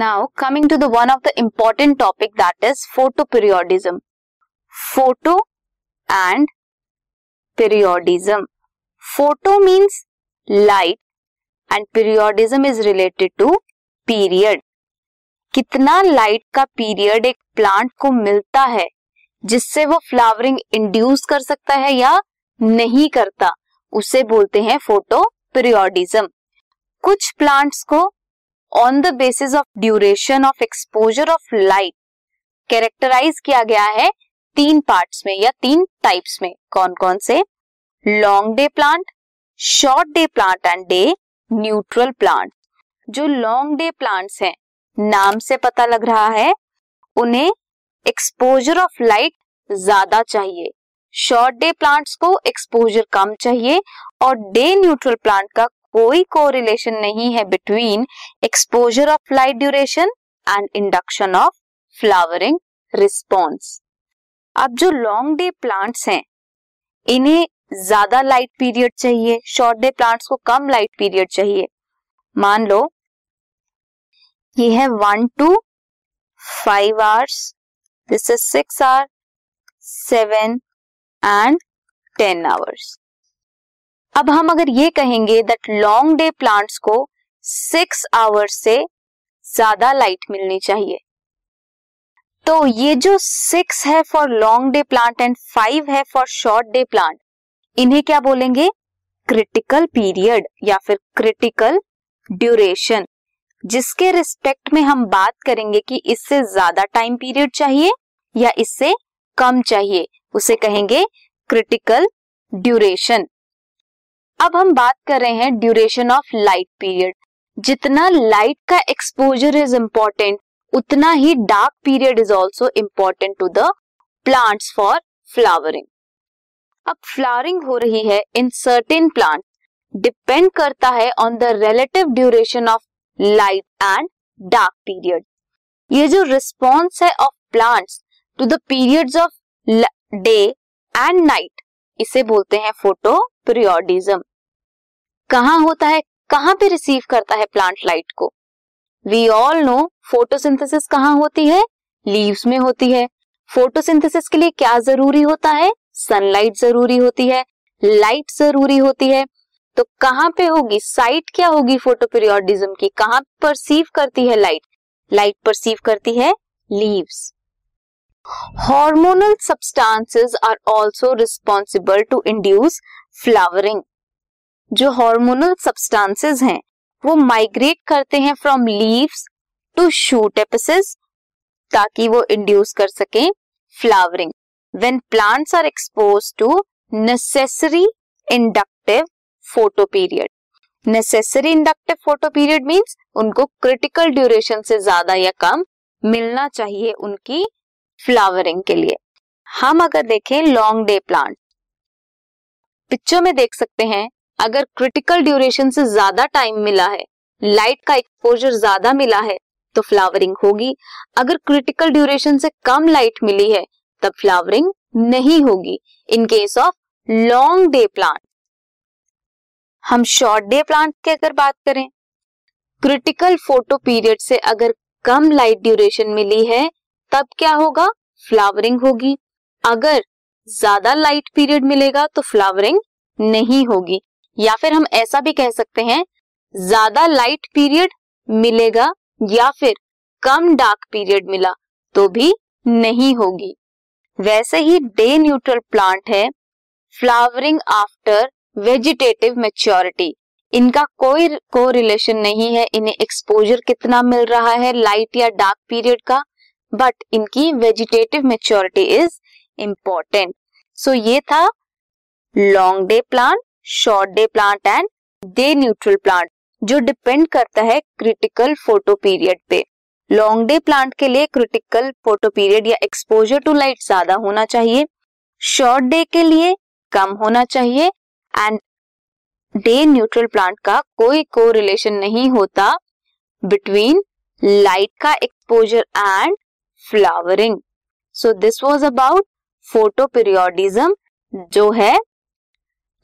Now coming to the one of the important topic that is photoperiodism photo and periodism photo means light and periodism is related to period कितना light का period एक plant को मिलता है, जिससे वो flowering induce कर सकता है या नहीं करता, उसे बोलते हैं फ़ोटो पीरियोडिज्म कुछ प्लांट्स को on the basis of duration of exposure of light characterise किया गया है तीन पार्ट्स में या तीन टाइप्स में। कौन कौन से? Long day plant short day plant and day neutral plant जो लॉन्ग डे प्लांट्स हैं, नाम से पता लग रहा है, उन्हें एक्सपोजर ऑफ़ लाइट ज़्यादा चाहिए। शॉर्ट डे प्लांट्स को एक्सपोजर कम चाहिए और डे न्यूट्रल प्लांट का कोई कोरिलेशन नहीं है between exposure of light duration and induction of flowering response अब जो लॉन्ग डे प्लांट्स हैं, इन्हें ज़्यादा लाइट पीरियड चाहिए शॉर्ट डे प्लांट्स को कम लाइट पीरियड चाहिए। मान लो, ये है one two five hours this is six hour seven and ten hours अब हम अगर ये कहेंगे दैट लॉन्ग डे प्लांट्स को सिक्स आवर्स से ज़्यादा लाइट मिलनी चाहिए। तो ये जो सिक्स है for long day plant and five है फॉर शॉर्ट डे प्लांट इन्हें क्या बोलेंगे? क्रिटिकल पीरियड या फिर क्रिटिकल ड्यूरेशन जिसके रिस्पेक्ट में हम बात करेंगे कि इससे ज़्यादा टाइम पीरियड चाहिए या इससे कम चाहिए, उसे कहेंगे क्रिटिकल ड्यूरेशन अब हम बात कर रहे हैं ड्यूरेशन ऑफ़ लाइट पीरियड जितना लाइट का एक्सपोजर इज़ इम्पोर्टेंट उतना ही dark period is also important to the plants for flowering अब फ्लावरिंग हो रही है इन सर्टेन प्लांट डिपेंड करता है on the relative duration of light and dark period ये जो रिस्पॉन्स है of plants to the periods of day and night इसे बोलते हैं फ़ोटो पीरियोडिज्म कहाँ होता है, कहाँ पे रिसीव करता है प्लांट लाइट को? वी ऑल नो फोटोसिंथेसिस कहाँ होती है? लीव्स में होती है। फोटोसिंथेसिस के लिए क्या ज़रूरी होता है? सनलाइट ज़रूरी होती है। लाइट ज़रूरी होती है। तो कहाँ पे होगी? साइट क्या होगी फ़ोटो पीरियोडिज्म की? कहाँ परसीव करती है लाइट लाइट परसीव करती है leaves hormonal substances are also responsible to induce flowering जो हार्मोनल सब्सटेंसेस हैं, वो माइग्रेट करते हैं from leaves to shoot apices ताकि वो इंड्यूस कर सकें flowering when plants are expose to necessary inductive photo period necessary inductive photo period means उनको क्रिटिकल ड्यूरेशन से ज़्यादा या कम मिलना चाहिए उनकी फ्लावरिंग के लिए. हम अगर देखें लॉन्ग डे प्लांट पिक्चर में देख सकते हैं अगर क्रिटिकल ड्यूरेशन से ज़्यादा टाइम मिला है लाइट का एक्सपोजर ज़्यादा मिला है तो फ्लावरिंग होगी। अगर क्रिटिकल ड्यूरेशन से कम लाइट मिली है, तब फ्लावरिंग नहीं होगी। In case of long day plant हम शॉर्ट डे प्लांट की अगर बात करें क्रिटिकल फ़ोटो पीरियड से अगर कम लाइट ड्यूरेशन मिली है, तब क्या होगा? फ्लावरिंग होगी। अगर ज़्यादा लाइट पीरियड मिलेगा तो फ्लावरिंग नहीं होगी। या फिर हम ऐसा भी कह सकते हैं, ज़्यादा लाइट पीरियड मिलेगा या फिर कम डार्क पीरियड मिला तो भी नहीं होगी। वैसे ही डे न्यूट्रल प्लांट है फ्लावरिंग आफ्टर वेजिटेटिव मेच्योरिटी इनका कोई को रिलेशन नहीं है, इन्हें एक्सपोजर कितना मिल रहा है लाइट या डार्क पीरियड का बट इनकी vegetative maturity is important so ये था long day plant short day plant and day neutral plant जो डिपेंड करता है क्रिटिकल फ़ोटो पीरियड पे। लॉन्ग डे प्लांट के लिए क्रिटिकल फ़ोटो पीरियड या एक्सपोजर टू लाइट ज़्यादा होना चाहिए। शॉर्ट डे के लिए कम होना चाहिए। एंड डे न्यूट्रल प्लांट का कोई को रिलेशन नहीं होता बिटवीन लाइट का exposure and flowering so this was about photoperiodism जो है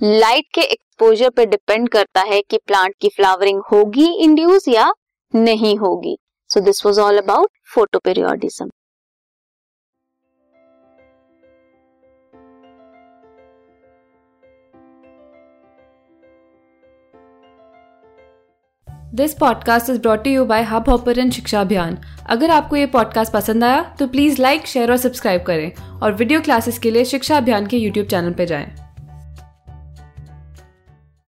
लाइट के एक्सपोजर पे डिपेंड करता है कि प्लांट की फ्लावरिंग होगी इंड्यूस या नहीं होगी So, this was all about photoperiodism. This podcast is brought you by hub hopper Shiksha Abhiyan अगर आपको ये पॉडकास्ट पसंद आया तो प्लीज़ लाइक शेयर और सब्सक्राइब करें और वीडियो क्लासेस के लिए शिक्षा अभियान के यूट्यूब चैनल पर जाएँ।